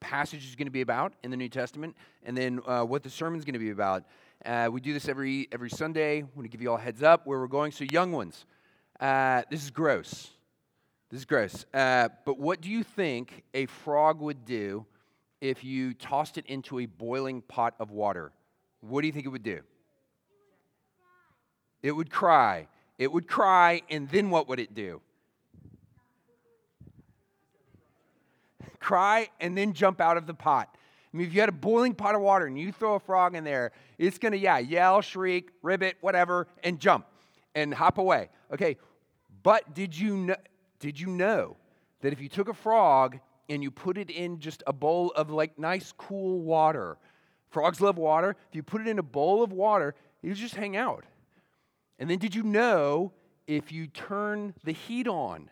passage is going to be about in the New Testament, and then uh, what the sermon's going to be about. Uh, we do this every every Sunday. I want to give you all heads up where we're going. So, young ones, uh, this is gross. This is gross. Uh, but what do you think a frog would do if you tossed it into a boiling pot of water? What do you think it would do? It would cry. It would cry, and then what would it do? Cry, and then jump out of the pot. I mean, if you had a boiling pot of water and you throw a frog in there, it's going to, yeah, yell, shriek, ribbit, whatever, and jump and hop away. Okay, but did you know, did you know that if you took a frog and you put it in just a bowl of like nice, cool water, frogs love water, if you put it in a bowl of water, it just hang out. And then did you know if you turn the heat on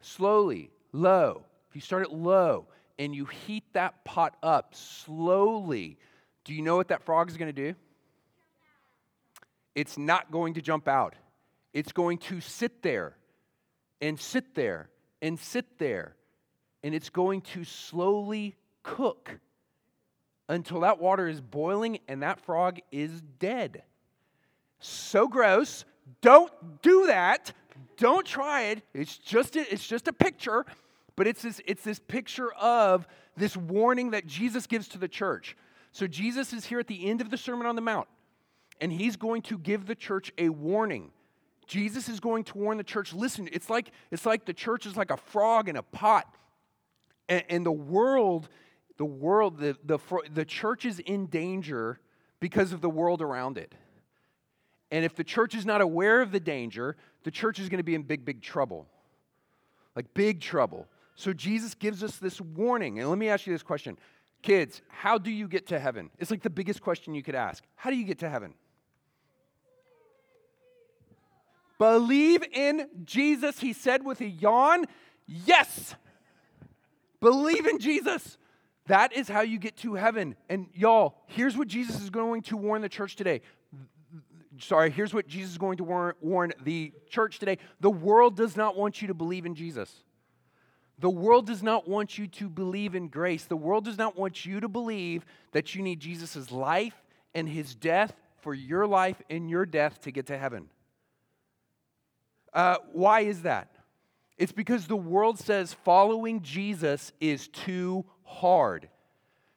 slowly, low, if you start it low and you heat that pot up slowly, do you know what that frog is going to do? It's not going to jump out. It's going to sit there and sit there and sit there. And it's going to slowly cook until that water is boiling and that frog is dead. So gross. Don't do that. Don't try it. It's just a, it's just a picture. But it's this, it's this picture of this warning that Jesus gives to the church. So Jesus is here at the end of the Sermon on the Mount, and he's going to give the church a warning. Jesus is going to warn the church listen, it's like, it's like the church is like a frog in a pot. And, and the world, the world, the, the, the church is in danger because of the world around it. And if the church is not aware of the danger, the church is going to be in big, big trouble. Like big trouble. So Jesus gives us this warning. And let me ask you this question Kids, how do you get to heaven? It's like the biggest question you could ask. How do you get to heaven? Believe in Jesus, he said with a yawn. Yes. Believe in Jesus. That is how you get to heaven. And y'all, here's what Jesus is going to warn the church today. Sorry, here's what Jesus is going to warn, warn the church today. The world does not want you to believe in Jesus. The world does not want you to believe in grace. The world does not want you to believe that you need Jesus' life and his death for your life and your death to get to heaven. Uh, why is that? It's because the world says following Jesus is too hard.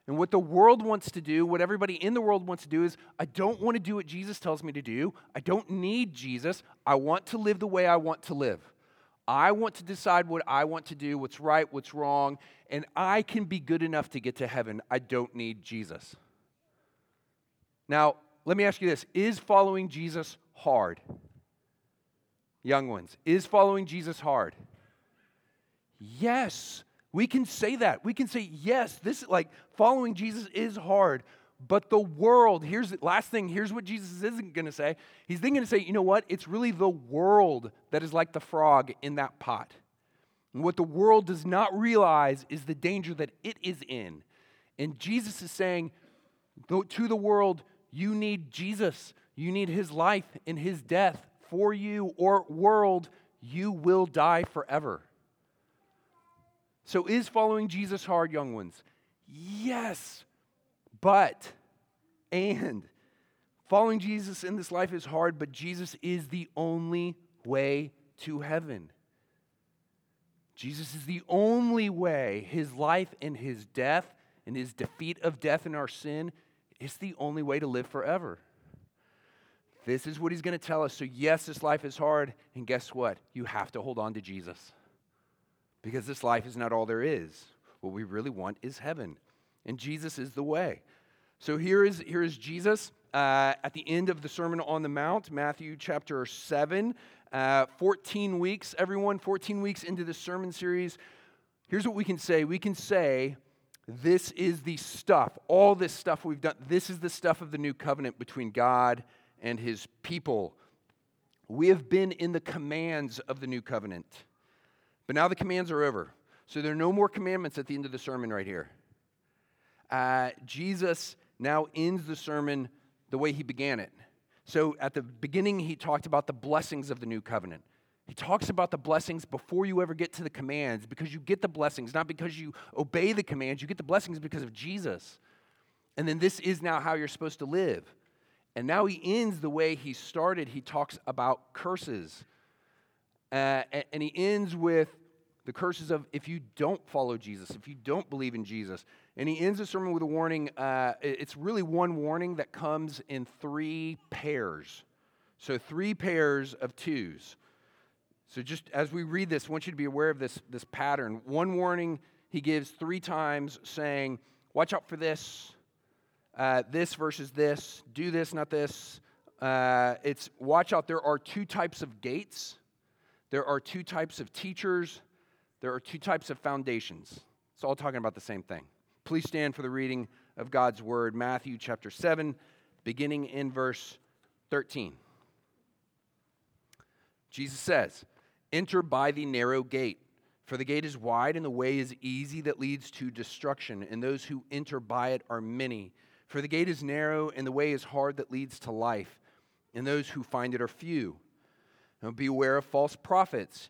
And what the world wants to do, what everybody in the world wants to do, is I don't want to do what Jesus tells me to do. I don't need Jesus. I want to live the way I want to live. I want to decide what I want to do, what's right, what's wrong, and I can be good enough to get to heaven. I don't need Jesus. Now, let me ask you this Is following Jesus hard? Young ones, is following Jesus hard? Yes, we can say that. We can say, yes, this like following Jesus is hard, but the world, here's the last thing, here's what Jesus isn't going to say. He's then going to say, you know what? It's really the world that is like the frog in that pot. And what the world does not realize is the danger that it is in. And Jesus is saying to the world, you need Jesus. You need his life and his death for you, or world, you will die forever. So, is following Jesus hard, young ones? Yes. But, and, following Jesus in this life is hard, but Jesus is the only way to heaven. Jesus is the only way. His life and his death and his defeat of death and our sin is the only way to live forever. This is what he's going to tell us. So, yes, this life is hard. And guess what? You have to hold on to Jesus. Because this life is not all there is. What we really want is heaven and Jesus is the way. So here is, here is Jesus uh, at the end of the Sermon on the Mount, Matthew chapter 7. Uh, 14 weeks, everyone, 14 weeks into the sermon series. Here's what we can say we can say, this is the stuff, all this stuff we've done, this is the stuff of the new covenant between God and his people. We have been in the commands of the new covenant. But now the commands are over. So there are no more commandments at the end of the sermon right here uh, Jesus now ends the sermon the way he began it. So at the beginning, he talked about the blessings of the new covenant. He talks about the blessings before you ever get to the commands because you get the blessings, not because you obey the commands. You get the blessings because of Jesus. And then this is now how you're supposed to live. And now he ends the way he started. He talks about curses. Uh, and, and he ends with the curses of if you don't follow Jesus, if you don't believe in Jesus. And he ends the sermon with a warning. Uh, it's really one warning that comes in three pairs. So, three pairs of twos. So, just as we read this, I want you to be aware of this, this pattern. One warning he gives three times, saying, Watch out for this, uh, this versus this, do this, not this. Uh, it's watch out, there are two types of gates, there are two types of teachers, there are two types of foundations. It's all talking about the same thing. Please stand for the reading of God's word, Matthew chapter 7, beginning in verse 13. Jesus says, Enter by the narrow gate, for the gate is wide and the way is easy that leads to destruction, and those who enter by it are many. For the gate is narrow and the way is hard that leads to life, and those who find it are few. Now beware of false prophets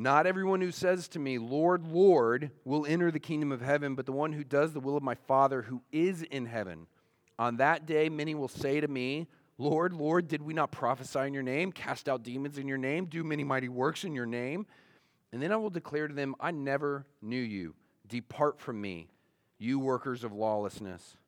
Not everyone who says to me, Lord, Lord, will enter the kingdom of heaven, but the one who does the will of my Father who is in heaven. On that day, many will say to me, Lord, Lord, did we not prophesy in your name, cast out demons in your name, do many mighty works in your name? And then I will declare to them, I never knew you. Depart from me, you workers of lawlessness.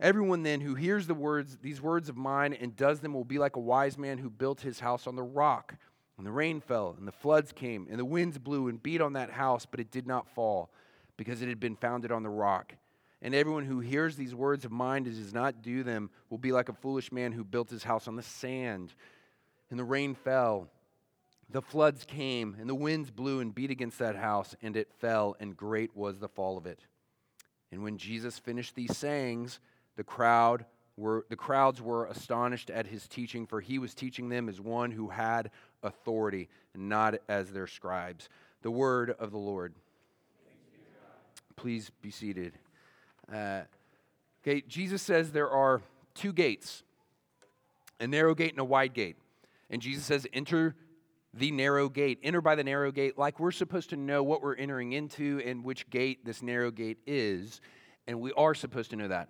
Everyone then who hears the words, these words of mine and does them will be like a wise man who built his house on the rock. And the rain fell, and the floods came, and the winds blew and beat on that house, but it did not fall, because it had been founded on the rock. And everyone who hears these words of mine and does not do them will be like a foolish man who built his house on the sand. And the rain fell, the floods came, and the winds blew and beat against that house, and it fell, and great was the fall of it. And when Jesus finished these sayings, the crowd were the crowds were astonished at his teaching, for he was teaching them as one who had authority, not as their scribes. The word of the Lord. Please be seated. Uh, okay, Jesus says there are two gates a narrow gate and a wide gate. And Jesus says, enter the narrow gate. Enter by the narrow gate, like we're supposed to know what we're entering into and which gate this narrow gate is. And we are supposed to know that.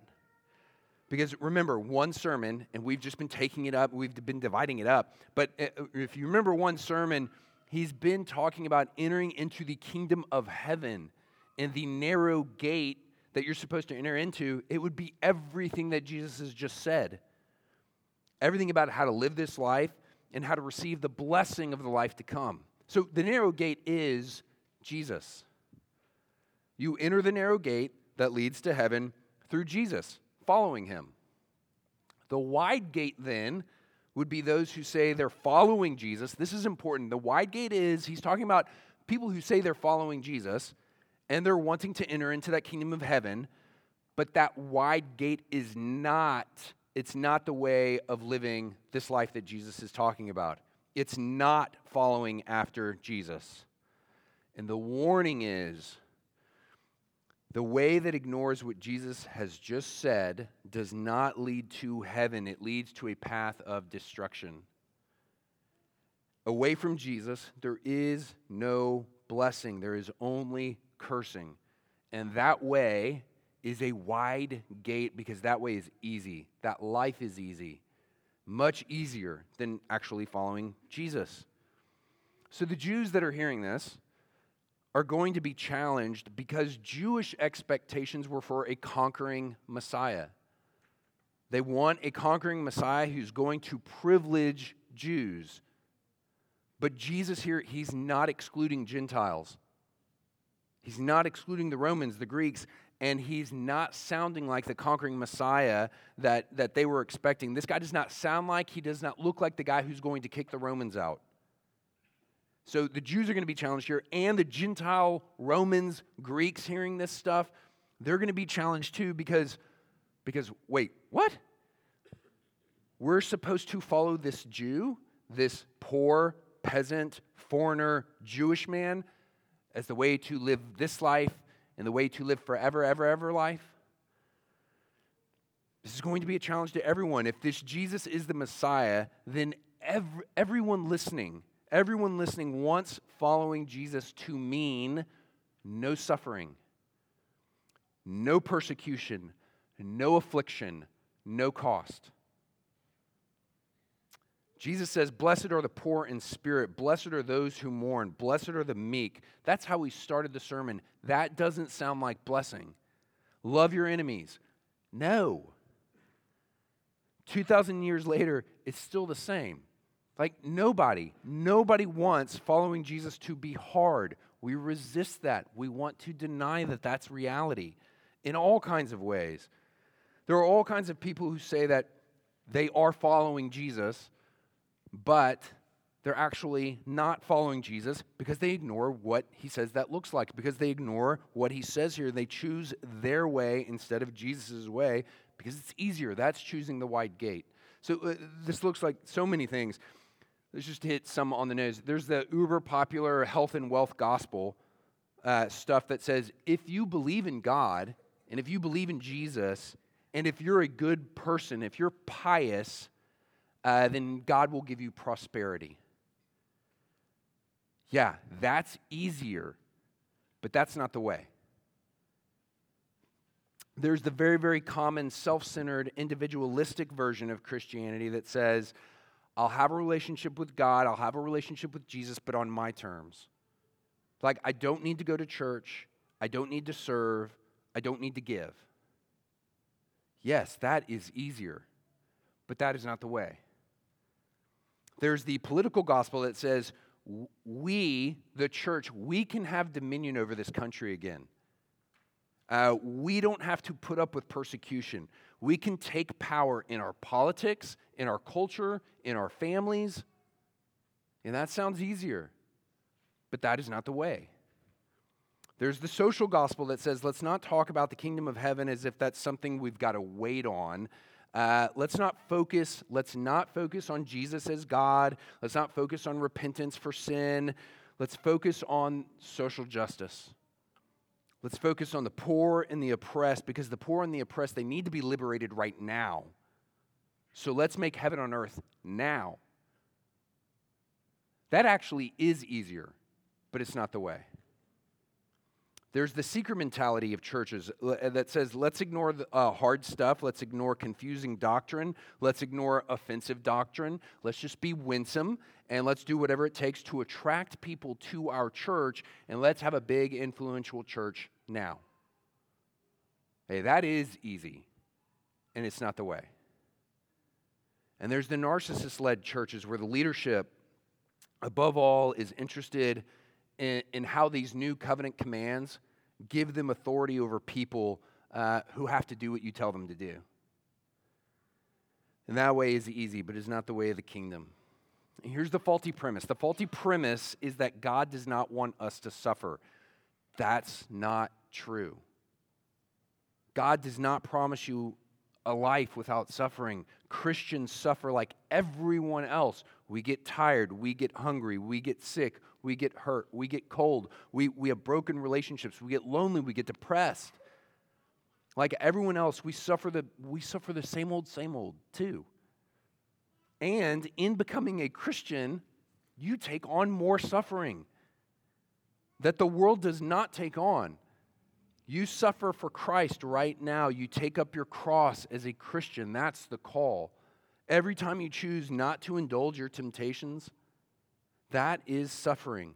Because remember, one sermon, and we've just been taking it up, we've been dividing it up. But uh, if you remember one sermon, he's been talking about entering into the kingdom of heaven and the narrow gate that you're supposed to enter into. It would be everything that Jesus has just said everything about how to live this life and how to receive the blessing of the life to come. So the narrow gate is Jesus. You enter the narrow gate that leads to heaven through Jesus following him. The wide gate then would be those who say they're following Jesus. This is important. The wide gate is, he's talking about people who say they're following Jesus and they're wanting to enter into that kingdom of heaven, but that wide gate is not it's not the way of living this life that Jesus is talking about. It's not following after Jesus. And the warning is the way that ignores what Jesus has just said does not lead to heaven, it leads to a path of destruction. Away from Jesus, there is no blessing, there is only cursing. And that way is a wide gate because that way is easy. That life is easy, much easier than actually following Jesus. So the Jews that are hearing this, are going to be challenged because Jewish expectations were for a conquering Messiah. They want a conquering Messiah who's going to privilege Jews. But Jesus here, he's not excluding Gentiles. He's not excluding the Romans, the Greeks, and he's not sounding like the conquering Messiah that, that they were expecting. This guy does not sound like, he does not look like the guy who's going to kick the Romans out. So the Jews are going to be challenged here, and the Gentile Romans, Greeks hearing this stuff, they're going to be challenged too because, because wait, what? We're supposed to follow this Jew, this poor, peasant, foreigner, Jewish man, as the way to live this life and the way to live forever, ever, ever life? This is going to be a challenge to everyone. If this Jesus is the Messiah, then every, everyone listening, everyone listening wants following Jesus to mean no suffering, no persecution, no affliction, no cost. Jesus says, Blessed are the poor in spirit, blessed are those who mourn, blessed are the meek. That's how we started the sermon. That doesn't sound like blessing. Love your enemies. No. 2,000 years later, it's still the same. Like nobody, nobody wants following Jesus to be hard. We resist that. We want to deny that that's reality in all kinds of ways. There are all kinds of people who say that they are following Jesus, but they're actually not following Jesus because they ignore what he says that looks like, because they ignore what he says here. They choose their way instead of Jesus' way because it's easier. That's choosing the wide gate. So uh, this looks like so many things. Let's just hit some on the nose. There's the uber popular health and wealth gospel uh, stuff that says if you believe in God and if you believe in Jesus and if you're a good person, if you're pious, uh, then God will give you prosperity. Yeah, that's easier, but that's not the way there's the very, very common self centered, individualistic version of Christianity that says, I'll have a relationship with God, I'll have a relationship with Jesus, but on my terms. Like, I don't need to go to church, I don't need to serve, I don't need to give. Yes, that is easier, but that is not the way. There's the political gospel that says, we, the church, we can have dominion over this country again. Uh, we don't have to put up with persecution. We can take power in our politics, in our culture, in our families. And that sounds easier, but that is not the way. There's the social gospel that says, let's not talk about the kingdom of heaven as if that's something we've got to wait on. Uh, let's not focus. Let's not focus on Jesus as God. Let's not focus on repentance for sin. Let's focus on social justice. Let's focus on the poor and the oppressed because the poor and the oppressed, they need to be liberated right now. So let's make heaven on earth now. That actually is easier, but it's not the way. There's the secret mentality of churches uh, that says, let's ignore the, uh, hard stuff, let's ignore confusing doctrine, let's ignore offensive doctrine, let's just be winsome, and let's do whatever it takes to attract people to our church, and let's have a big, influential church now. Hey, that is easy, and it's not the way. And there's the narcissist led churches where the leadership, above all, is interested in, in, how these new covenant commands give them authority over people uh, who have to do what you tell them to do. And that way is easy, but it's not the way of the kingdom. And here's the faulty premise the faulty premise is that God does not want us to suffer. That's not true. God does not promise you a life without suffering. Christians suffer like everyone else. We get tired, we get hungry, we get sick, we get hurt, we get cold, we, we have broken relationships, we get lonely, we get depressed. Like everyone else, we suffer the, we suffer the same old, same old too. And in becoming a Christian, you take on more suffering that the world does not take on. You suffer for Christ right now. You take up your cross as a Christian. That's the call. Every time you choose not to indulge your temptations, that is suffering.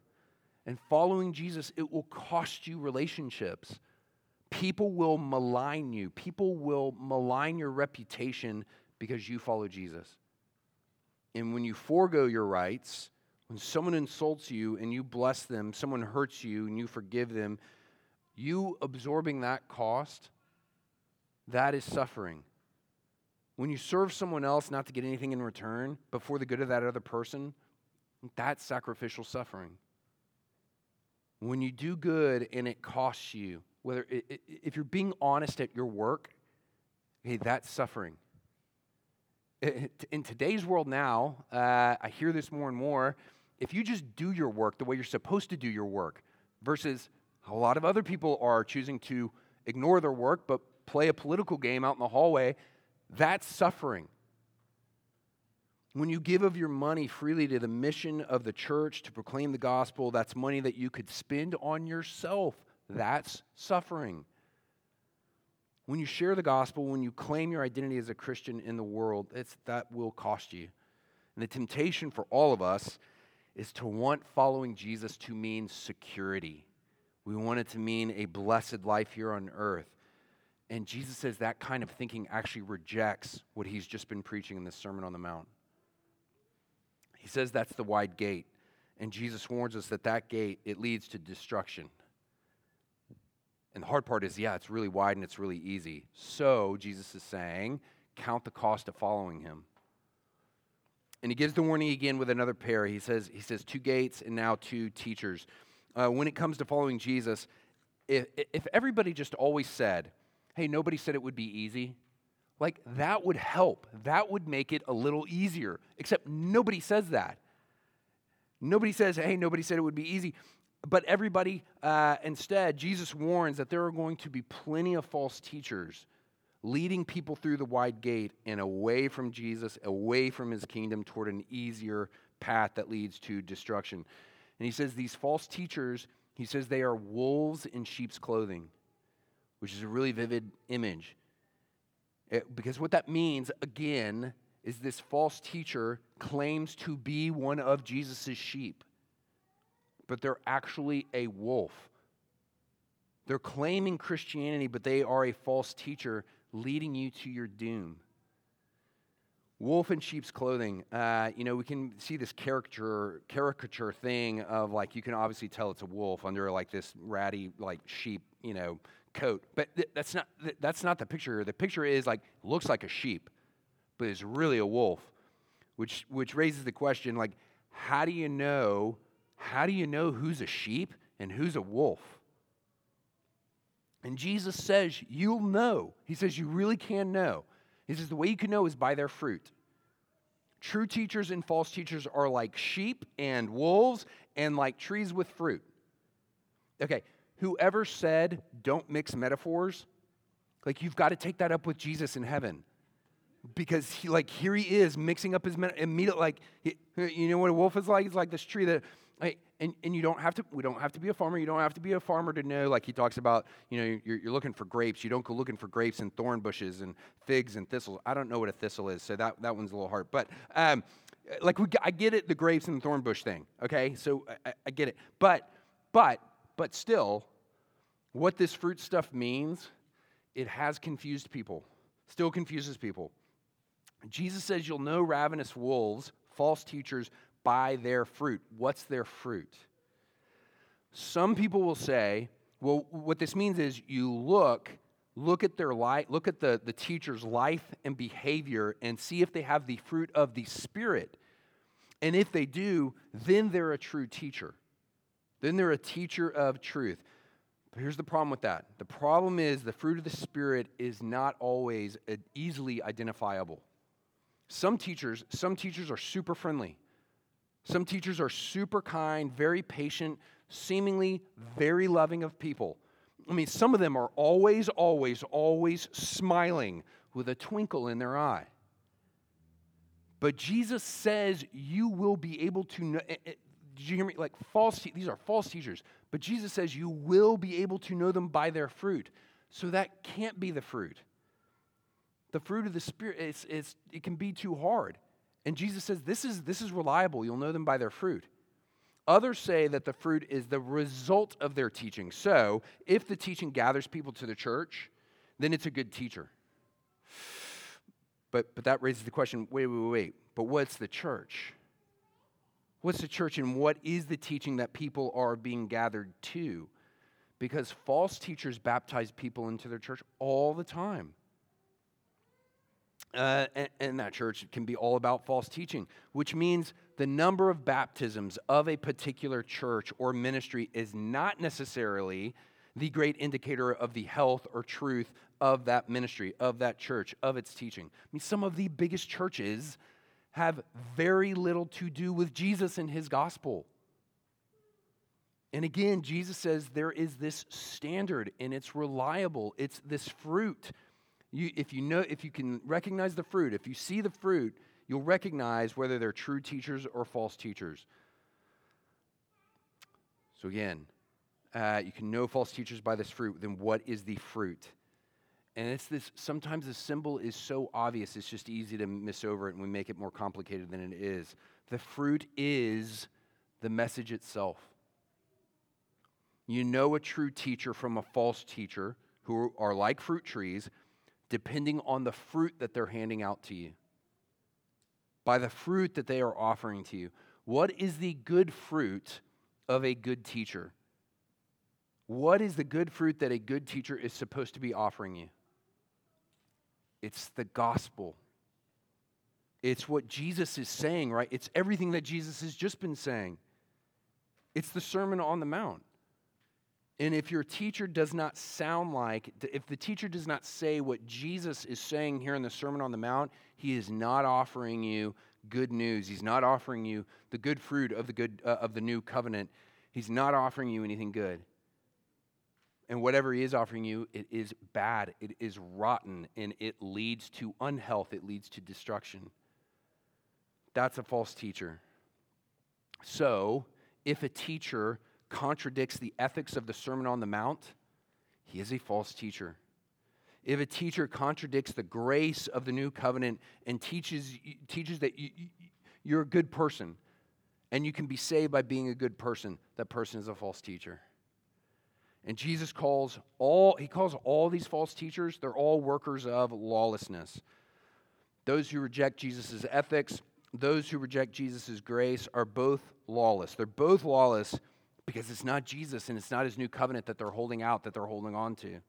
And following Jesus, it will cost you relationships. People will malign you, people will malign your reputation because you follow Jesus. And when you forego your rights, when someone insults you and you bless them, someone hurts you and you forgive them, you absorbing that cost, that is suffering. When you serve someone else not to get anything in return, but for the good of that other person, That's sacrificial suffering. When you do good and it costs you, whether it, it, if you're being honest at your work, hey, that's suffering. in today's world now, uh, I hear this more and more. If you just do your work the way you're supposed to do your work, versus a lot of other people are choosing to ignore their work but play a political game out in the hallway, that's suffering. When you give of your money freely to the mission of the church to proclaim the gospel, that's money that you could spend on yourself. That's suffering. When you share the gospel, when you claim your identity as a Christian in the world, it's, that will cost you. And the temptation for all of us is to want following Jesus to mean security. We want it to mean a blessed life here on earth. And Jesus says that kind of thinking actually rejects what he's just been preaching in the Sermon on the Mount. He says that's the wide gate. And Jesus warns us that that gate, it leads to destruction. And the hard part is, yeah, it's really wide and it's really easy. So, Jesus is saying, count the cost of following him. And he gives the warning again with another pair. He says, he says two gates and now two teachers. Uh, when it comes to following Jesus, if, if everybody just always said, hey, nobody said it would be easy, like that would help. That would make it a little easier. Except nobody says that. Nobody says, hey, nobody said it would be easy. But everybody, uh, instead, Jesus warns that there are going to be plenty of false teachers leading people through the wide gate and away from Jesus, away from his kingdom, toward an easier path that leads to destruction. And he says these false teachers, he says they are wolves in sheep's clothing, which is a really vivid image. It, because what that means, again, is this false teacher claims to be one of Jesus' sheep, but they're actually a wolf. They're claiming Christianity, but they are a false teacher leading you to your doom. Wolf in sheep's clothing. Uh, you know, we can see this caricature caricature thing of like you can obviously tell it's a wolf under like this ratty like sheep, you know, coat. But th- that's not th- that's not the picture. The picture is like looks like a sheep, but is really a wolf, which which raises the question like, how do you know? How do you know who's a sheep and who's a wolf? And Jesus says, You'll know. He says, You really can know. He says, The way you can know is by their fruit. True teachers and false teachers are like sheep and wolves and like trees with fruit. Okay, whoever said don't mix metaphors, like you've got to take that up with Jesus in heaven. Because he, like, here he is mixing up his immediate, like, he, you know what a wolf is like? It's like this tree that and, and you don't have to we don't have to be a farmer. You don't have to be a farmer to know like he talks about you know you're, you're looking for grapes. You don't go looking for grapes and thorn bushes and figs and thistles. I don't know what a thistle is so that, that one's a little hard. But um, like we, i get it the grapes and the thorn bush thing okay? So I, I get it. But but but still what this fruit stuff means it has confused people still confuses people. Jesus says you'll know ravenous wolves false teachers by their fruit. What's their fruit? Some people will say, well, what this means is you look, look at their life, look at the, the teacher's life and behavior and see if they have the fruit of the Spirit. And if they do, then they're a true teacher. Then they're a teacher of truth. But here's the problem with that the problem is the fruit of the Spirit is not always uh, easily identifiable. Some teachers, some teachers are super friendly. Some teachers are super kind, very patient, seemingly very loving of people. I mean, some of them are always, always, always smiling with a twinkle in their eye. But Jesus says you will be able to know. Eh, eh, did you hear me? Like false, these are false teachers. But Jesus says you will be able to know them by their fruit. So that can't be the fruit. The fruit of the Spirit, it's, it's, it can be too hard. And Jesus says, this is, this is reliable. You'll know them by their fruit. Others say that the fruit is the result of their teaching. So, if the teaching gathers people to the church, then it's a good teacher. But, but that raises the question wait, wait, wait. But what's the church? What's the church and what is the teaching that people are being gathered to? Because false teachers baptize people into their church all the time. Uh, and, that church can be all about false teaching, which means the number of baptisms of a particular church or ministry is not necessarily the great indicator of the health or truth of that ministry, of that church, of its teaching. I mean, some of the biggest churches have very little to do with Jesus and his gospel. And again, Jesus says there is this standard and it's reliable. It's this fruit. You, if you know, if you can recognize the fruit, if you see the fruit, you'll recognize whether they're true teachers or false teachers. So again, uh, you can know false teachers by this fruit. Then what is the fruit? And it's this, sometimes the symbol is so obvious, it's just easy to miss over it and we make it more complicated than it is. The fruit is the message itself. You know a true teacher from a false teacher who are like fruit trees, depending on the fruit that they're handing out to you. By the fruit that they are offering to you. What is the good fruit of a good teacher? What is the good fruit that a good teacher is supposed to be offering you? It's the gospel. It's what Jesus is saying, right? It's everything that Jesus has just been saying. It's the Sermon on the Mount. And if your teacher does not sound like, if the teacher does not say what Jesus is saying here in the Sermon on the Mount, he is not offering you good news. He's not offering you the good fruit of the good uh, of the new covenant. He's not offering you anything good. And whatever he is offering you, it is bad, it is rotten, and it leads to unhealth, it leads to destruction. That's a false teacher. So, if a teacher contradicts the ethics of the Sermon on the Mount, he is a false teacher. If a teacher contradicts the grace of the new covenant and teaches, teaches that you, you're a good person and you can be saved by being a good person, that person is a false teacher. And Jesus calls all, he calls all these false teachers, they're all workers of lawlessness. Those who reject Jesus' ethics, those who reject Jesus' grace are both lawless. They're both lawless because it's not Jesus and it's not his new covenant that they're holding out, that they're holding on to.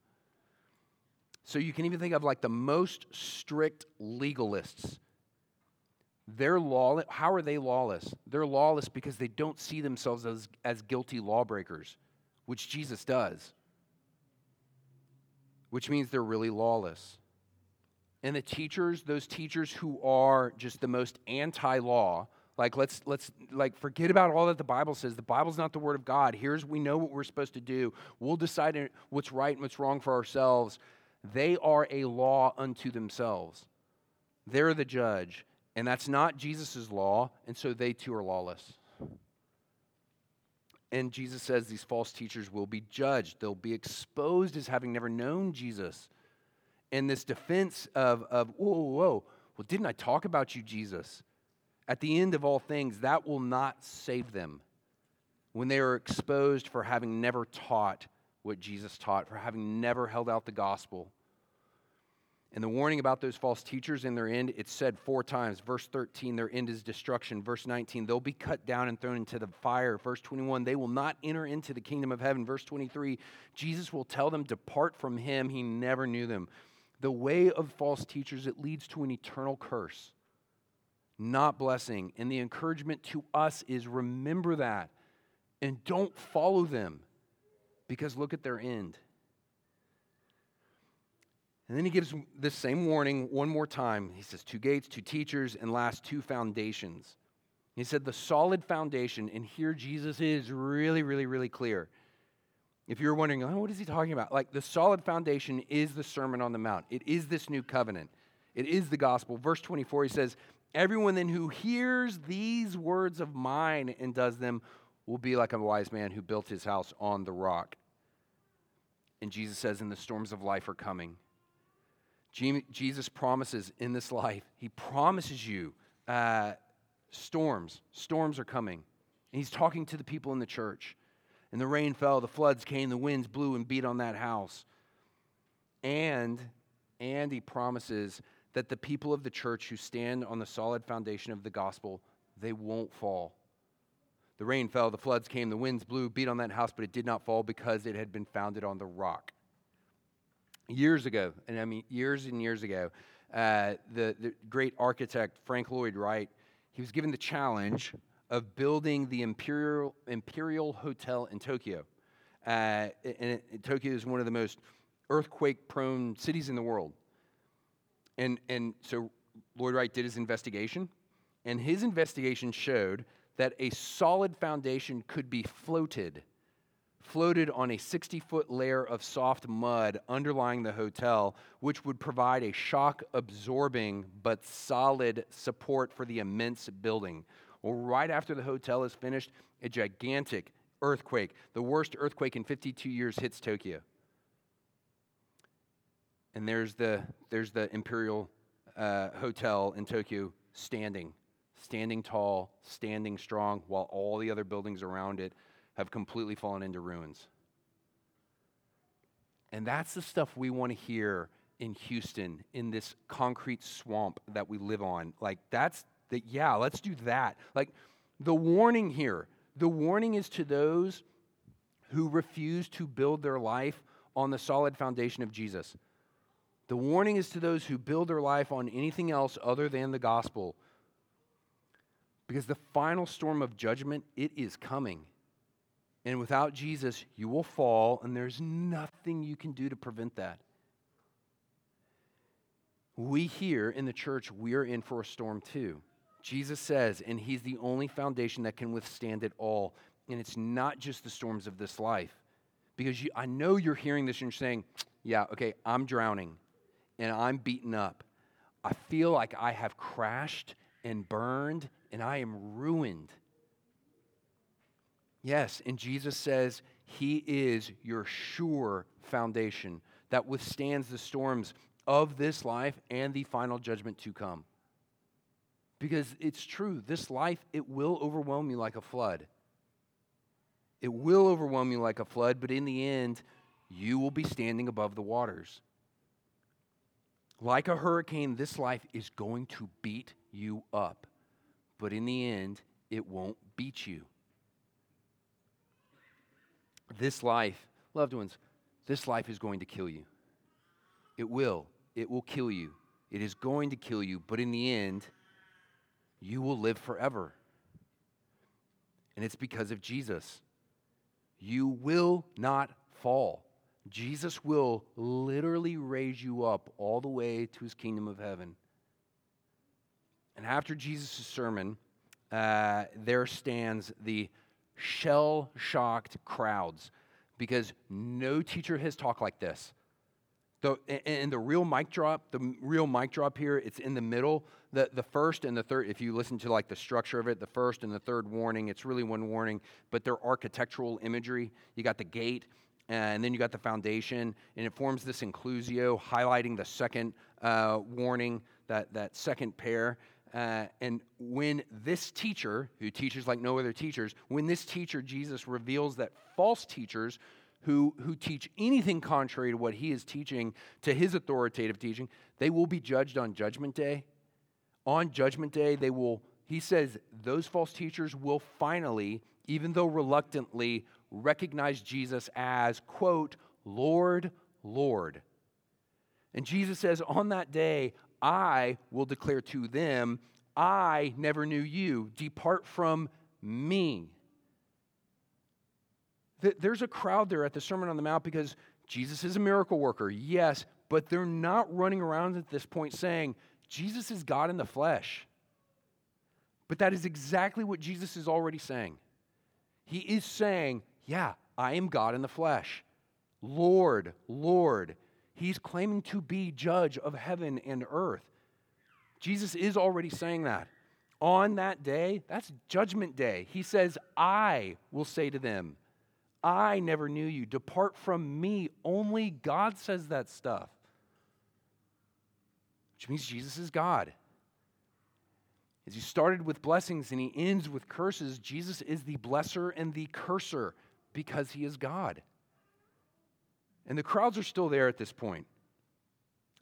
So you can even think of like the most strict legalists. They're lawless. How are they lawless? They're lawless because they don't see themselves as, as guilty lawbreakers which Jesus does, which means they're really lawless. And the teachers, those teachers who are just the most anti-law, like let's let's like forget about all that the Bible says. The Bible's not the word of God. Here's we know what we're supposed to do. We'll decide what's right and what's wrong for ourselves. They are a law unto themselves. They're the judge, and that's not Jesus' law, and so they too are lawless. And Jesus says these false teachers will be judged. They'll be exposed as having never known Jesus. And this defense of, of whoa, whoa, whoa, well, didn't I talk about you, Jesus? At the end of all things, that will not save them when they are exposed for having never taught what Jesus taught, for having never held out the gospel. And the warning about those false teachers in their end, it's said four times. Verse 13, their end is destruction. Verse 19, they'll be cut down and thrown into the fire. Verse 21, they will not enter into the kingdom of heaven. Verse 23, Jesus will tell them, Depart from him. He never knew them. The way of false teachers, it leads to an eternal curse, not blessing. And the encouragement to us is remember that and don't follow them because look at their end. And then he gives this same warning one more time. He says, two gates, two teachers, and last, two foundations. He said, the solid foundation, and here Jesus is really, really, really clear. If you're wondering, oh, what is he talking about? Like, the solid foundation is the Sermon on the Mount, it is this new covenant, it is the gospel. Verse 24, he says, Everyone then who hears these words of mine and does them will be like a wise man who built his house on the rock. And Jesus says, And the storms of life are coming Jesus promises in this life, He promises you uh, storms. Storms are coming. And He's talking to the people in the church. And the rain fell, the floods came, the winds blew and beat on that house. And, and He promises that the people of the church who stand on the solid foundation of the gospel, they won't fall. The rain fell, the floods came, the winds blew, beat on that house, but it did not fall because it had been founded on the rock years ago, and I mean years and years ago, uh, the, the great architect Frank Lloyd Wright, he was given the challenge of building the Imperial, Imperial Hotel in Tokyo. Uh, and it, Tokyo is one of the most earthquake prone cities in the world. And, and so Lloyd Wright did his investigation, and his investigation showed that a solid foundation could be floated floated on a 60 foot layer of soft mud underlying the hotel, which would provide a shock absorbing but solid support for the immense building. Well, right after the hotel is finished, a gigantic earthquake, the worst earthquake in 52 years, hits Tokyo. And there's the, there's the Imperial uh, Hotel in Tokyo standing, standing tall, standing strong, while all the other buildings around it have completely fallen into ruins. And that's the stuff we want to hear in Houston, in this concrete swamp that we live on. Like, that's the, yeah, let's do that. Like, the warning here, the warning is to those who refuse to build their life on the solid foundation of Jesus. The warning is to those who build their life on anything else other than the gospel. Because the final storm of judgment, it is coming. And without Jesus, you will fall, and there's nothing you can do to prevent that. We here in the church, we are in for a storm too. Jesus says, and He's the only foundation that can withstand it all. And it's not just the storms of this life. Because you, I know you're hearing this and you're saying, yeah, okay, I'm drowning and I'm beaten up. I feel like I have crashed and burned and I am ruined. Yes, and Jesus says he is your sure foundation that withstands the storms of this life and the final judgment to come. Because it's true, this life, it will overwhelm you like a flood. It will overwhelm you like a flood, but in the end, you will be standing above the waters. Like a hurricane, this life is going to beat you up, but in the end, it won't beat you. This life, loved ones, this life is going to kill you. It will. It will kill you. It is going to kill you, but in the end, you will live forever. And it's because of Jesus. You will not fall. Jesus will literally raise you up all the way to his kingdom of heaven. And after Jesus' sermon, uh, there stands the shell shocked crowds because no teacher has talked like this. The, and the real mic drop, the real mic drop here, it's in the middle. The, the first and the third, if you listen to like the structure of it, the first and the third warning, it's really one warning, but they're architectural imagery. You got the gate, and then you got the foundation, and it forms this inclusio, highlighting the second uh, warning, that, that second pair. Uh, and when this teacher, who teaches like no other teachers, when this teacher, Jesus, reveals that false teachers who, who teach anything contrary to what he is teaching, to his authoritative teaching, they will be judged on Judgment Day. On Judgment Day, they will, he says, those false teachers will finally, even though reluctantly, recognize Jesus as, quote, Lord, Lord. And Jesus says, on that day, I will declare to them, I never knew you. Depart from me. There's a crowd there at the Sermon on the Mount because Jesus is a miracle worker, yes, but they're not running around at this point saying, Jesus is God in the flesh. But that is exactly what Jesus is already saying. He is saying, Yeah, I am God in the flesh. Lord, Lord. He's claiming to be judge of heaven and earth. Jesus is already saying that. On that day, that's judgment day. He says, I will say to them, I never knew you. Depart from me. Only God says that stuff. Which means Jesus is God. As he started with blessings and he ends with curses, Jesus is the blesser and the curser because he is God. And the crowds are still there at this point.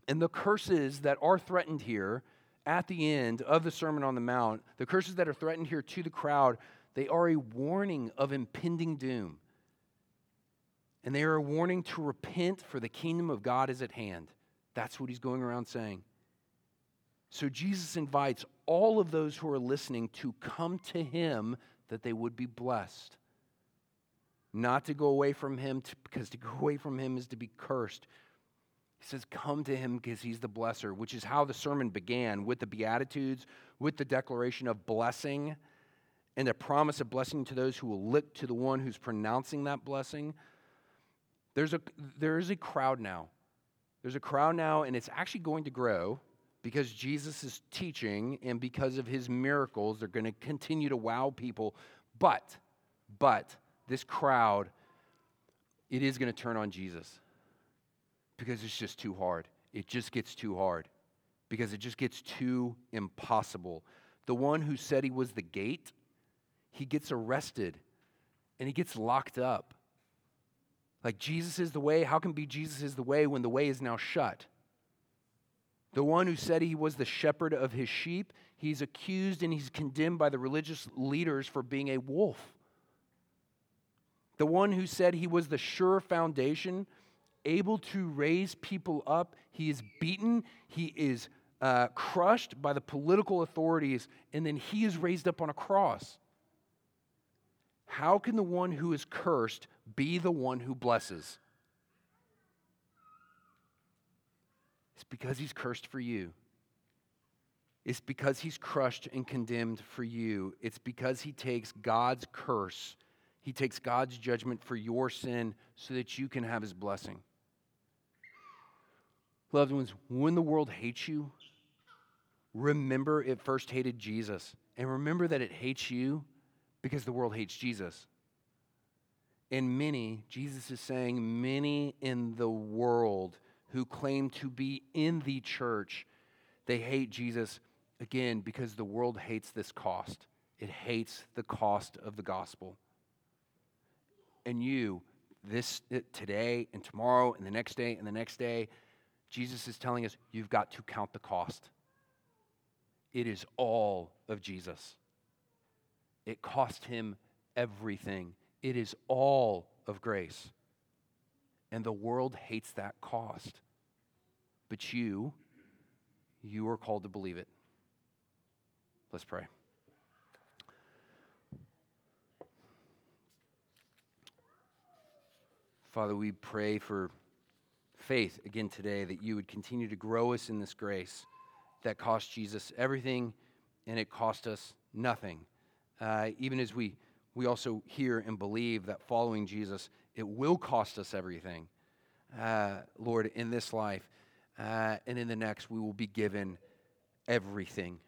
And the curses that are threatened here at the end of the Sermon on the Mount, the curses that are threatened here to the crowd, they are a warning of impending doom. And they are a warning to repent, for the kingdom of God is at hand. That's what he's going around saying. So Jesus invites all of those who are listening to come to him that they would be blessed. Not to go away from him, to, because to go away from him is to be cursed. He says, Come to him because he's the blesser, which is how the sermon began with the Beatitudes, with the declaration of blessing, and the promise of blessing to those who will look to the one who's pronouncing that blessing. There's a, there is a crowd now. There's a crowd now, and it's actually going to grow because Jesus is teaching and because of his miracles, they're going to continue to wow people. But, but, this crowd, it is going to turn on Jesus because it's just too hard. It just gets too hard because it just gets too impossible. The one who said he was the gate, he gets arrested and he gets locked up. Like Jesus is the way. How can be Jesus is the way when the way is now shut? The one who said he was the shepherd of his sheep, he's accused and he's condemned by the religious leaders for being a wolf. The one who said he was the sure foundation, able to raise people up, he is beaten, he is uh, crushed by the political authorities, and then he is raised up on a cross. How can the one who is cursed be the one who blesses? It's because he's cursed for you. It's because he's crushed and condemned for you. It's because he takes God's curse, he takes God's judgment for your sin so that you can have his blessing. Loved ones, when the world hates you, remember it first hated Jesus. And remember that it hates you because the world hates Jesus. And many, Jesus is saying, many in the world who claim to be in the church, they hate Jesus again because the world hates this cost. It hates the cost of the gospel. And you, this uh, today and tomorrow and the next day and the next day, Jesus is telling us you've got to count the cost. It is all of Jesus. It cost him everything. It is all of grace. And the world hates that cost. But you, you are called to believe it. Let's pray. Father, we pray for faith again today that you would continue to grow us in this grace that cost Jesus everything and it cost us nothing. Uh, even as we, we also hear and believe that following Jesus it will cost us everything, uh, Lord, in this life. Uh, and in the next, we will be given everything.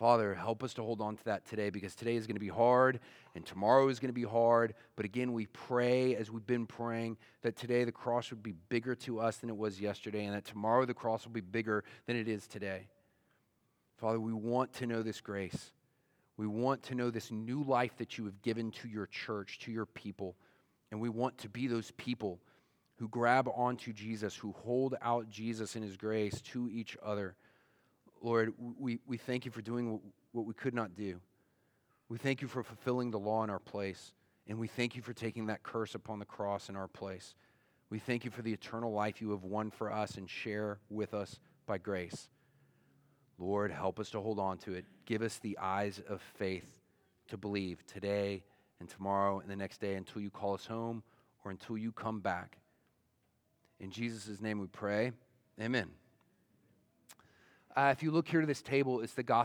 Father, help us to hold on to that today because today is going to be hard and tomorrow is going to be hard. But again, we pray as we've been praying that today the cross would be bigger to us than it was yesterday and that tomorrow the cross will be bigger than it is today. Father, we want to know this grace. We want to know this new life that you have given to your church, to your people. And we want to be those people who grab onto Jesus, who hold out Jesus and his grace to each other. Lord, we, we thank you for doing what, what we could not do. We thank you for fulfilling the law in our place. And we thank you for taking that curse upon the cross in our place. We thank you for the eternal life you have won for us and share with us by grace. Lord, help us to hold on to it. Give us the eyes of faith to believe today and tomorrow and the next day until you call us home or until you come back. In Jesus' name we pray. Amen. Uh, if you look here to this table, it's the gospel.